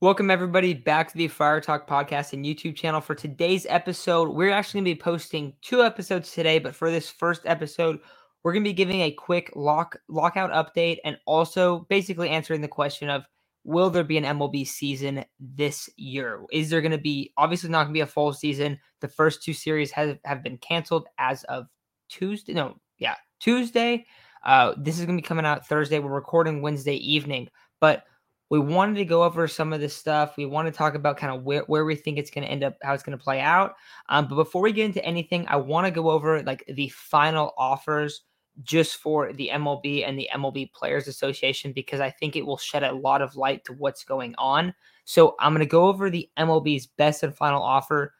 Welcome, everybody, back to the Friar Talk podcast and YouTube channel. For today's episode, we're actually going to be posting two episodes today, but for this first episode, we're going to be giving a quick lock lockout update and also basically answering the question of will there be an MLB season this year? Is there going to be obviously not going to be a full season? The first two series have, have been canceled as of Tuesday. No, yeah, Tuesday. Uh, this is going to be coming out Thursday. We're recording Wednesday evening, but we wanted to go over some of this stuff. We want to talk about kind of where, where we think it's going to end up, how it's going to play out. Um, but before we get into anything, I want to go over like the final offers just for the MLB and the MLB Players Association because I think it will shed a lot of light to what's going on. So I'm going to go over the MLB's best and final offer.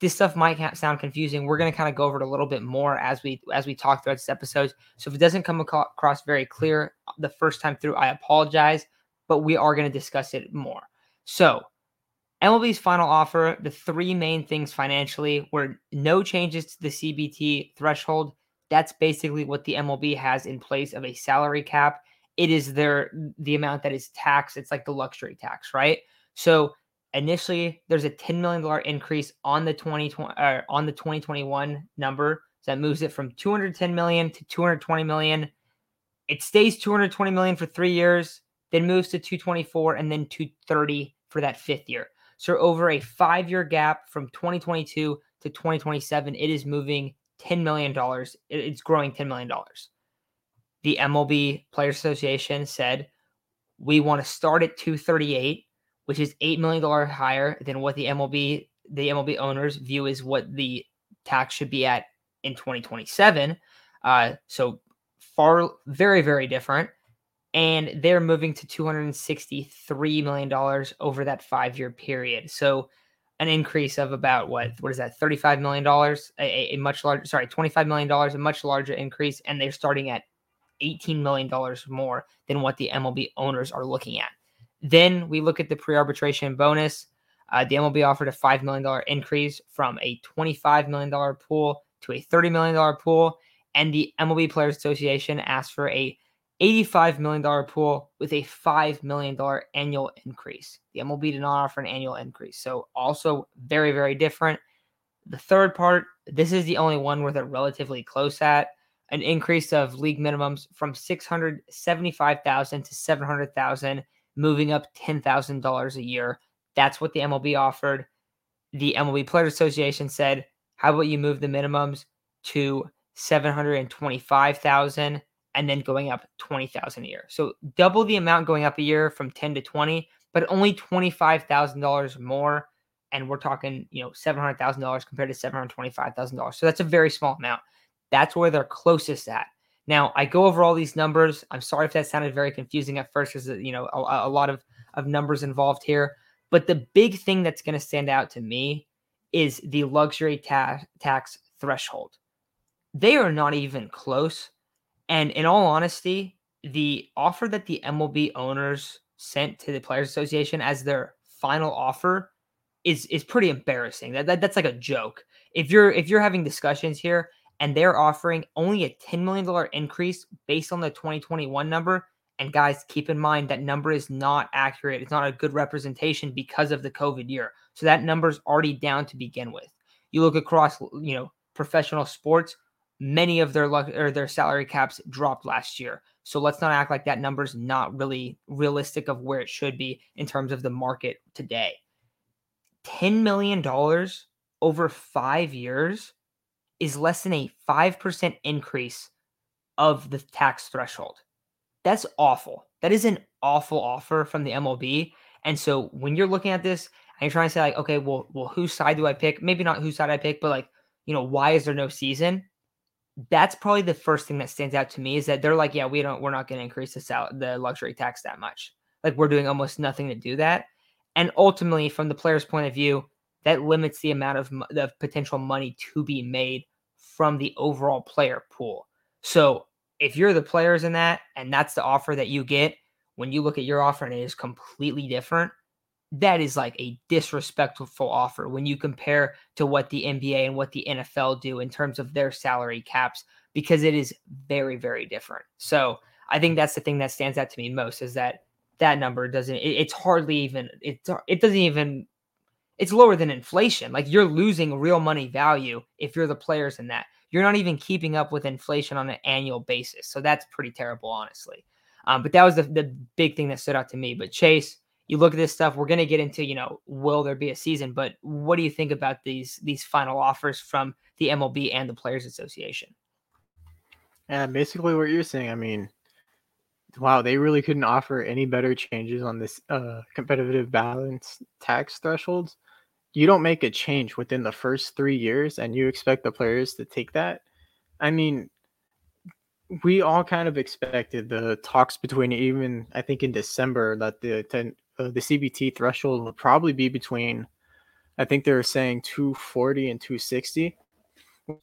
This stuff might sound confusing. We're going to kind of go over it a little bit more as we as we talk throughout this episode. So if it doesn't come across very clear the first time through, I apologize but we are going to discuss it more. So, MLB's final offer, the three main things financially were no changes to the CBT threshold. That's basically what the MLB has in place of a salary cap. It is their the amount that is taxed. It's like the luxury tax, right? So initially there's a $10 million increase on the 2020 uh, on the 2021 number. So that moves it from 210 million to 220 million. It stays 220 million for three years then moves to 224 and then 230 for that fifth year. So over a five year gap from 2022 to 2027, it is moving $10 million. It's growing $10 million. The MLB Players Association said, we want to start at 238, which is $8 million higher than what the MLB, the MLB owners view is what the tax should be at in 2027. Uh, so far, very, very different and they're moving to $263 million over that five year period. So an increase of about what what is that $35 million a, a much larger sorry $25 million a much larger increase and they're starting at $18 million more than what the MLB owners are looking at. Then we look at the pre-arbitration bonus. Uh, the MLB offered a $5 million increase from a $25 million pool to a $30 million pool. And the MLB Players Association asked for a $85 million pool with a $5 million annual increase. The MLB did not offer an annual increase. So, also very, very different. The third part, this is the only one where they're relatively close at an increase of league minimums from 675,000 to 700,000, moving up $10,000 a year. That's what the MLB offered. The MLB Players Association said, "How about you move the minimums to 725,000 and then going up 20,000 a year. So double the amount going up a year from 10 to 20, but only $25,000 more and we're talking, you know, $700,000 compared to $725,000. So that's a very small amount. That's where they're closest at. Now, I go over all these numbers. I'm sorry if that sounded very confusing at first because, you know, a, a, lot of, of numbers involved here. But the big thing that's going to stand out to me is the luxury ta- tax threshold. They are not even close and in all honesty, the offer that the MLB owners sent to the Players Association as their final offer is is pretty embarrassing. That, that that's like a joke. If you're if you're having discussions here and they're offering only a $10 million increase based on the 2021 number, and guys, keep in mind that number is not accurate. It's not a good representation because of the COVID year. So that number is already down to begin with. You look across, you know, professional sports, many of their luck or their salary caps dropped last year. So let's not act like that number's not really realistic of where it should be in terms of the market today. $10 million over five years is less than a 5% increase of the tax threshold. That's awful. That is an awful offer from the MLB. And so when you're looking at this and you're trying to say, like, okay, well, well, whose side do I pick? Maybe not whose side I pick, but like, you know, why is there no season? That's probably the first thing that stands out to me is that they're like, yeah, we don't, we're not going to increase the sal- the luxury tax that much. Like we're doing almost nothing to do that. And ultimately, from the player's point of view, that limits the amount of the potential money to be made from the overall player pool. So if you're the players in that, and that's the offer that you get, when you look at your offer and it is completely different, that is like a disrespectful offer when you compare to what the NBA and what the NFL do in terms of their salary caps because it is very very different. So, I think that's the thing that stands out to me most is that that number doesn't. It, it's hardly even. It's it doesn't even. It's lower than inflation. Like you're losing real money value if you're the players in that. You're not even keeping up with inflation on an annual basis. So that's pretty terrible, honestly. Um, but that was the, the big thing that stood out to me. But Chase, you look at this stuff. We're going to get into, you know, will there be a season? But what do you think about these these final offers from the MLB and the Players Association? Yeah, basically what you're saying. I mean, wow, they really couldn't offer any better changes on this uh, competitive balance tax thresholds. You don't make a change within the first three years, and you expect the players to take that. I mean, we all kind of expected the talks between even I think in December that the 10, uh, the CBT threshold would probably be between I think they were saying 240 and 260.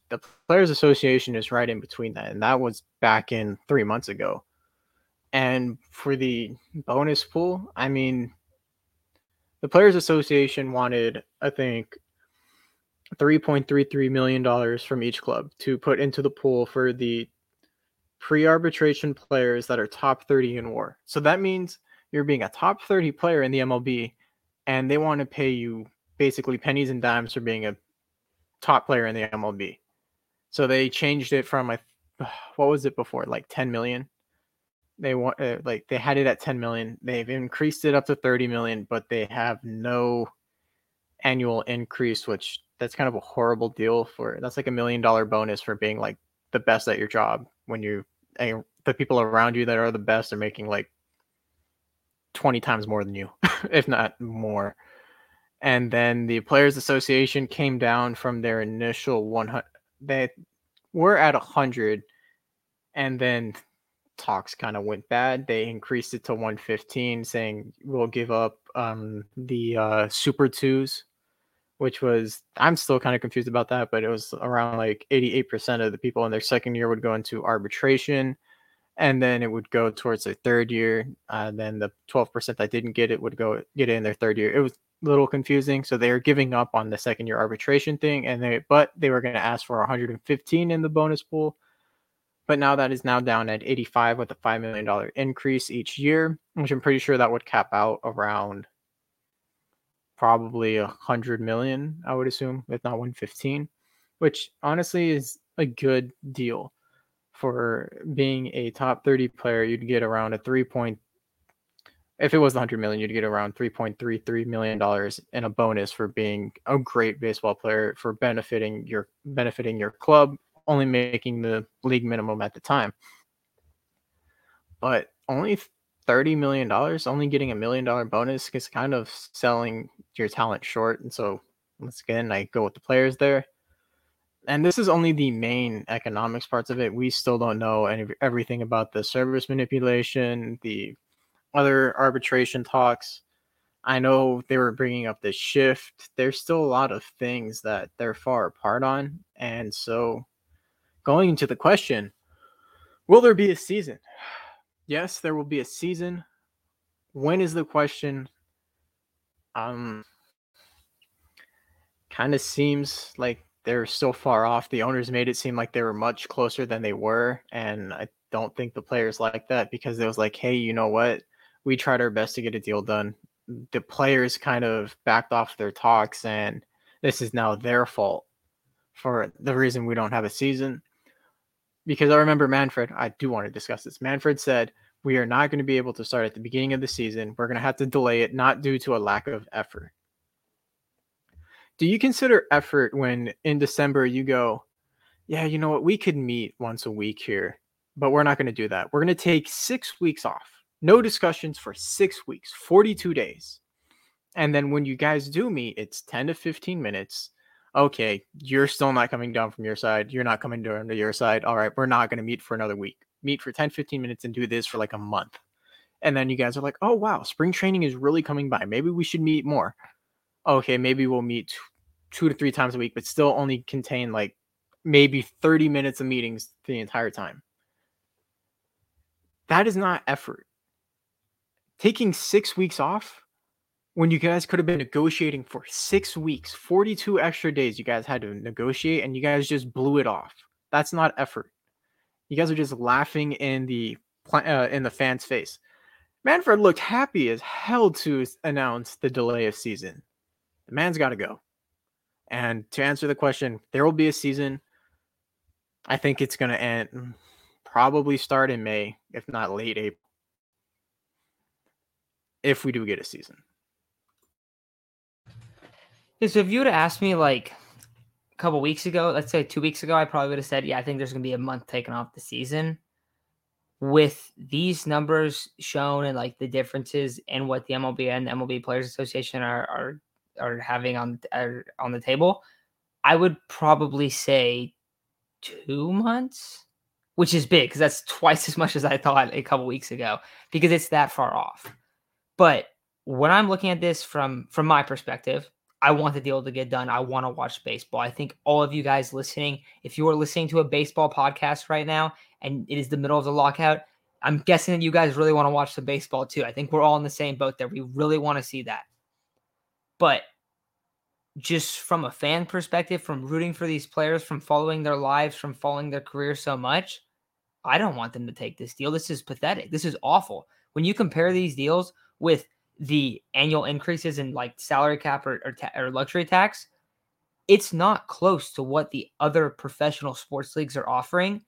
The Players Association is right in between that, and that was back in three months ago. And for the bonus pool, I mean, the Players Association wanted, I think, $3.33 million from each club to put into the pool for the pre-arbitration players that are top 30 in WAR. So that means you're being a top 30 player in the MLB and they want to pay you basically pennies and dimes for being a top player in the MLB. So they changed it from a what was it before? Like 10 million. They want uh, like they had it at 10 million. They've increased it up to 30 million, but they have no annual increase, which that's kind of a horrible deal for that's like a million dollar bonus for being like the best at your job when you the people around you that are the best are making like 20 times more than you, if not more. And then the Players Association came down from their initial 100. They were at 100, and then talks kind of went bad. They increased it to 115, saying we'll give up um, the uh, Super Twos, which was I'm still kind of confused about that, but it was around like 88% of the people in their second year would go into arbitration, and then it would go towards their third year. Uh, then the 12% that didn't get it would go get it in their third year. It was a little confusing, so they were giving up on the second year arbitration thing, and they but they were going to ask for 115 in the bonus pool. But now that is now down at 85 with a $5 million increase each year, which I'm pretty sure that would cap out around probably a hundred million, I would assume, if not 115, which honestly is a good deal for being a top 30 player. You'd get around a three point. If it was 100 million, you'd get around 3.33 million dollars in a bonus for being a great baseball player for benefiting your benefiting your club, only making the league minimum at the time. But only thirty million dollars, only getting a million dollar bonus is kind of selling your talent short. And so once again, I go with the players there. And this is only the main economics parts of it. We still don't know any everything about the service manipulation, the other arbitration talks. I know they were bringing up the shift. There's still a lot of things that they're far apart on. And so going into the question, will there be a season? yes, there will be a season. When is the question? Um, kind of seems like they're so far off. The owners made it seem like they were much closer than they were, and I don't think the players like that because it was like, hey, you know what? We tried our best to get a deal done. The players kind of backed off their talks, and this is now their fault for the reason we don't have a season because I remember Manfred, I do want to discuss this. Manfred said, We are not going to be able to start at the beginning of the season. We're going to have to delay it, not due to a lack of effort. Do you consider effort when in December you go, Yeah, you know what? We could meet once a week here, but we're not going to do that. We're going to take six weeks off. No discussions for six weeks, 42 days. And then when you guys do meet, it's 10 to 15 minutes okay, you're still not coming down from your side. You're not coming down to your side. All right, we're not going to meet for another week. Meet for 10, 15 minutes and do this for like a month. And then you guys are like, oh, wow, spring training is really coming by. Maybe we should meet more. Okay, maybe we'll meet two to three times a week, but still only contain like maybe 30 minutes of meetings the entire time. That is not effort. Taking six weeks off when you guys could have been negotiating for six weeks, 42 extra days you guys had to negotiate, and you guys just blew it off. That's not effort. You guys are just laughing in the uh, in the fans' face. Manfred looked happy as hell to announce the delay of season. The man's got to go. And to answer the question, there will be a season. I think it's going to end, probably start in May, if not late April, if we do get a season. Yeah, so if you would have asked me like a couple weeks ago, let's say two weeks ago, I probably would have said, yeah, I think there's going to be a month taken off the season with these numbers shown and like the differences in what the MLB and MLB Players Association are are are having on are uh, on the table, I would probably say two months, which is big because that's twice as much as I thought a couple weeks ago because it's that far off. But when I'm looking at this from from my perspective, I want the deal to get done. I want to watch baseball. I think all of you guys listening, if you are listening to a baseball podcast right now and it is the middle of the lockout, I'm guessing that you guys really want to watch the baseball too. I think we're all in the same boat there. We really want to see that. But just from a fan perspective, from rooting for these players, from following their lives, from following their careers so much, I don't want them to take this deal. This is pathetic. This is awful. When you compare these deals with the annual increases in like salary cap or, or, ta- or luxury tax, it's not close to what the other professional sports leagues are offering.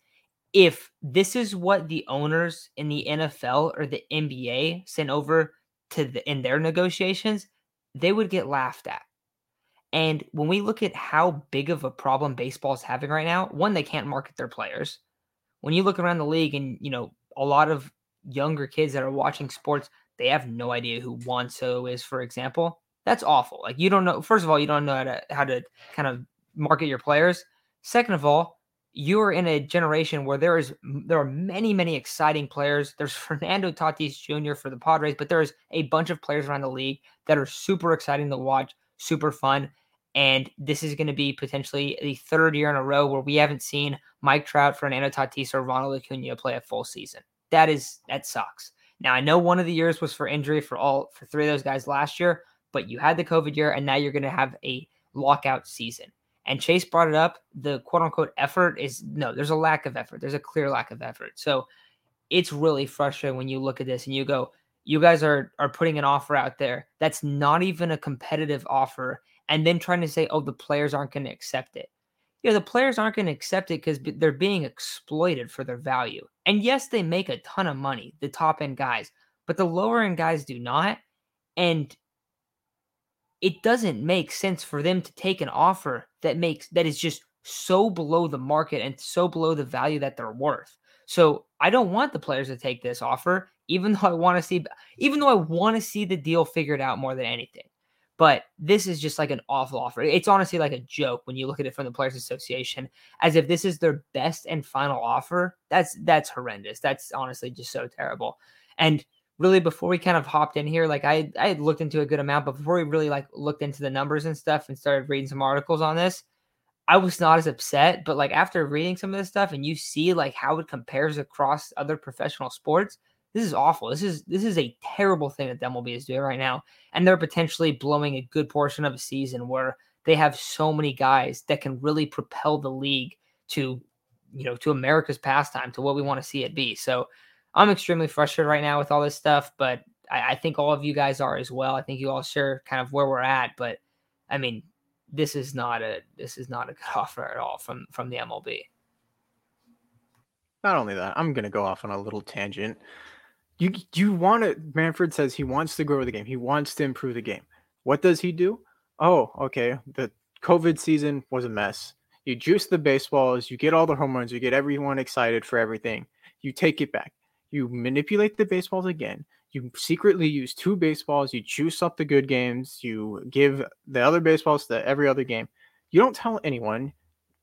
If this is what the owners in the NFL or the NBA sent over to the, in their negotiations, they would get laughed at. And when we look at how big of a problem baseball is having right now, one, they can't market their players. When you look around the league and, you know, a lot of younger kids that are watching sports, they have no idea who Juan Soto is, for example. That's awful. Like you don't know. First of all, you don't know how to how to kind of market your players. Second of all, you are in a generation where there is there are many many exciting players. There's Fernando Tatis Jr. for the Padres, but there's a bunch of players around the league that are super exciting to watch, super fun. And this is going to be potentially the third year in a row where we haven't seen Mike Trout, Fernando Tatis, or Ronald Acuna play a full season. That is that sucks. Now I know one of the years was for injury for all for three of those guys last year, but you had the COVID year, and now you're going to have a lockout season. And Chase brought it up. The quote unquote effort is no, there's a lack of effort. There's a clear lack of effort. So it's really frustrating when you look at this and you go, you guys are are putting an offer out there that's not even a competitive offer, and then trying to say, oh, the players aren't going to accept it you know, the players aren't going to accept it because they're being exploited for their value. And yes, they make a ton of money, the top end guys, but the lower end guys do not. And it doesn't make sense for them to take an offer that makes that is just so below the market and so below the value that they're worth. So I don't want the players to take this offer, even though I want to see, even though I want to see the deal figured out more than anything. But this is just like an awful offer. It's honestly like a joke when you look at it from the Players Association, as if this is their best and final offer. That's that's horrendous. That's honestly just so terrible. And really, before we kind of hopped in here, like I I had looked into a good amount, but before we really like looked into the numbers and stuff and started reading some articles on this, I was not as upset. But like after reading some of this stuff and you see like how it compares across other professional sports, this is awful. This is this is a terrible thing that MLB is doing right now, and they're potentially blowing a good portion of a season where they have so many guys that can really propel the league to, you know, to America's pastime, to what we want to see it be. So I'm extremely frustrated right now with all this stuff, but I, I think all of you guys are as well. I think you all share kind of where we're at, but I mean, this is not a this is not a good offer at all from from the MLB. Not only that, I'm gonna go off on a little tangent. You you want to Manfred says he wants to grow the game. He wants to improve the game. What does he do? Oh, okay. The COVID season was a mess. You juice the baseballs, you get all the home runs, you get everyone excited for everything. You take it back. You manipulate the baseballs again. You secretly use two baseballs, you juice up the good games, you give the other baseballs to every other game. You don't tell anyone.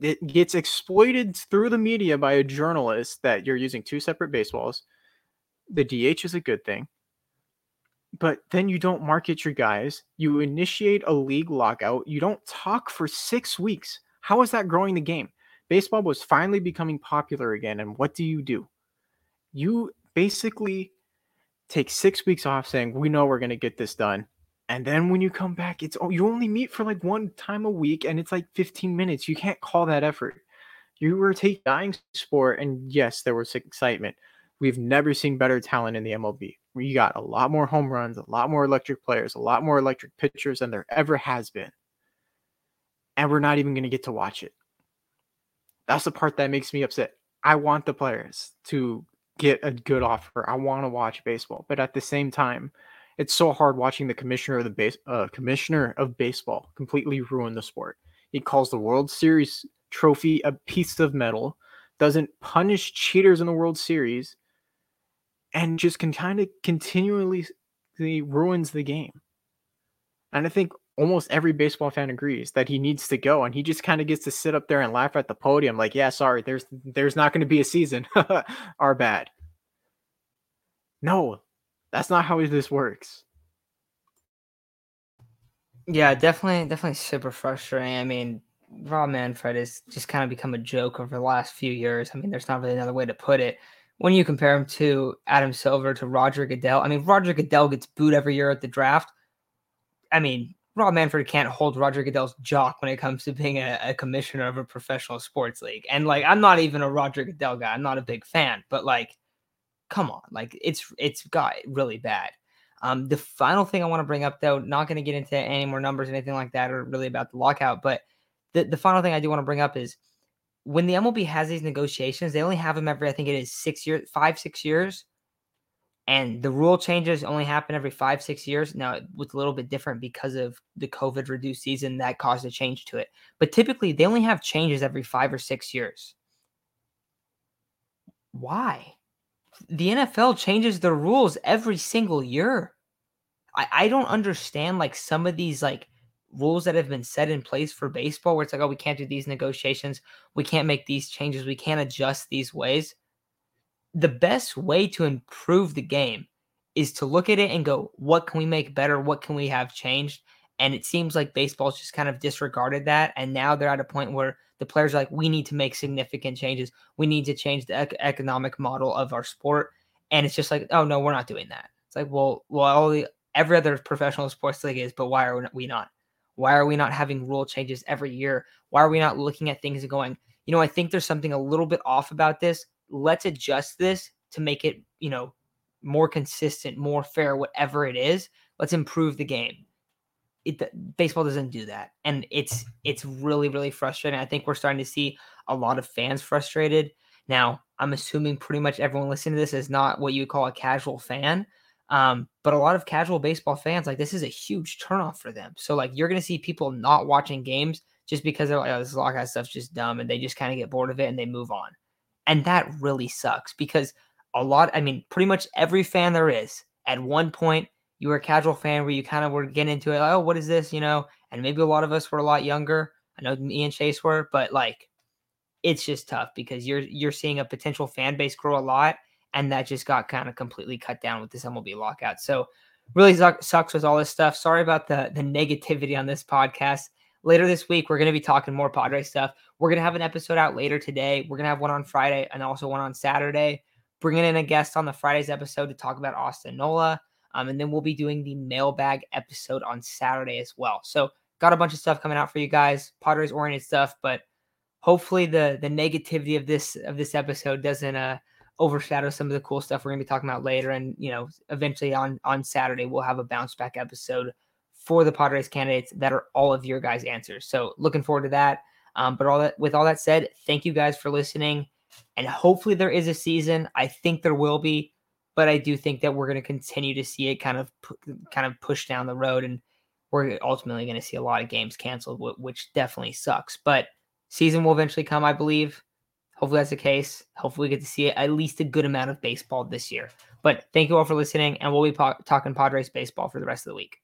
It gets exploited through the media by a journalist that you're using two separate baseballs the DH is a good thing. But then you don't market your guys. You initiate a league lockout. You don't talk for six weeks. How is that growing the game? Baseball was finally becoming popular again. And what do you do? You basically take six weeks off saying, We know we're going to get this done. And then when you come back, it's you only meet for like one time a week and it's like 15 minutes. You can't call that effort. You were taking dying sport, and yes, there was excitement. We've never seen better talent in the MLB. We got a lot more home runs, a lot more electric players, a lot more electric pitchers than there ever has been. And we're not even going to get to watch it. That's the part that makes me upset. I want the players to get a good offer. I want to watch baseball, but at the same time, it's so hard watching the commissioner of the base uh, commissioner of baseball completely ruin the sport. He calls the World Series trophy a piece of metal, doesn't punish cheaters in the World Series, and just can kind of continually ruins the game. And I think almost every baseball fan agrees that he needs to go and he just kind of gets to sit up there and laugh at the podium like yeah sorry there's there's not going to be a season our bad. No that's not how this works. Yeah definitely definitely super frustrating. I mean rob manfred has just kind of become a joke over the last few years. I mean there's not really another way to put it. When you compare him to adam silver to roger goodell i mean roger goodell gets booed every year at the draft. I mean, Rob Manfred can't hold Roger Goodell's jock when it comes to being a, a, commissioner of a professional sports league. And like, I'm not even a Roger Goodell guy. I'm not a big fan, but like, come on, like it's it's got really bad. Um, the final thing I want to bring up, though, not going to get into any more numbers or anything like that, or really about the lockout, but the the final thing I do want to bring up is when the MLB has these negotiations, they only have them every I think it is six years, five six years and the rule changes only happen every five six years. Now it was a little bit different because of the covid reduced season that caused a change to it. But typically they only have changes every five or six years. Why? The nfl changes their rules every single year. I, I don't understand like some of these like rules that have been set in place for baseball where it's like oh we can't do these negotiations. We can't make these changes. We can't adjust these ways the best way to improve the game is to look at it and go, what can we make better? What can we have changed? And it seems like baseball's just kind of disregarded that. And now they're at a point where the players are like, we need to make significant changes. We need to change the ec- economic model of our sport. And it's just like, oh no, we're not doing that. It's like, well, well, all the every other professional sports league is, but why are we not? Why are we not having rule changes every year? Why are we not looking at things and going, you know, I think there's something a little bit off about this let's adjust this to make it, you know, more consistent, more fair, whatever it is. Let's improve the game. It, baseball doesn't do that, and it's it's really really frustrating. I think we're starting to see a lot of fans frustrated. Now, I'm assuming pretty much everyone listening to this is not what you would call a casual fan, um, but a lot of casual baseball fans like this is a huge turnoff for them. So like you're gonna see people not watching games just because they're like, oh, this lockout stuff's just dumb, and they just kind of get bored of it and they move on. And that really sucks because a lot, I mean, pretty much every fan there is at one point, you were a casual fan where you kind of were getting into it. Like, oh, what is this? You know, and maybe a lot of us were a lot younger. I know me and Chase were, but like, it's just tough because you're you're seeing a potential fan base grow a lot, and that just got kind of completely cut down with this MLB lockout. So, really sucks with all this stuff. Sorry about the the negativity on this podcast. Later this week, we're going to be talking more Padre stuff. We're going to have an episode out later today. We're going to have one on Friday and also one on Saturday. Bringing in a guest on the Friday's episode to talk about Austin Nola. Um, and then we'll be doing the mailbag episode on Saturday as well. So, got a bunch of stuff coming out for you guys, Padres oriented stuff, but hopefully the the negativity of this of this episode doesn't uh overshadow some of the cool stuff we're going to be talking about later and you know eventually on on Saturday we'll have a bounce back episode for the Padres candidates that are all of your guys' answers. So looking forward to that. Um, but all that with all that said, thank you guys for listening. And hopefully there is a season. I think there will be, but I do think that we're going to continue to see it kind of kind of push down the road, and we're ultimately going to see a lot of games canceled, which definitely sucks. But season will eventually come, I believe. Hopefully that's the case. Hopefully we get to see at least a good amount of baseball this year. But thank you all for listening, and we'll be po- talking Padres baseball for the rest of the week.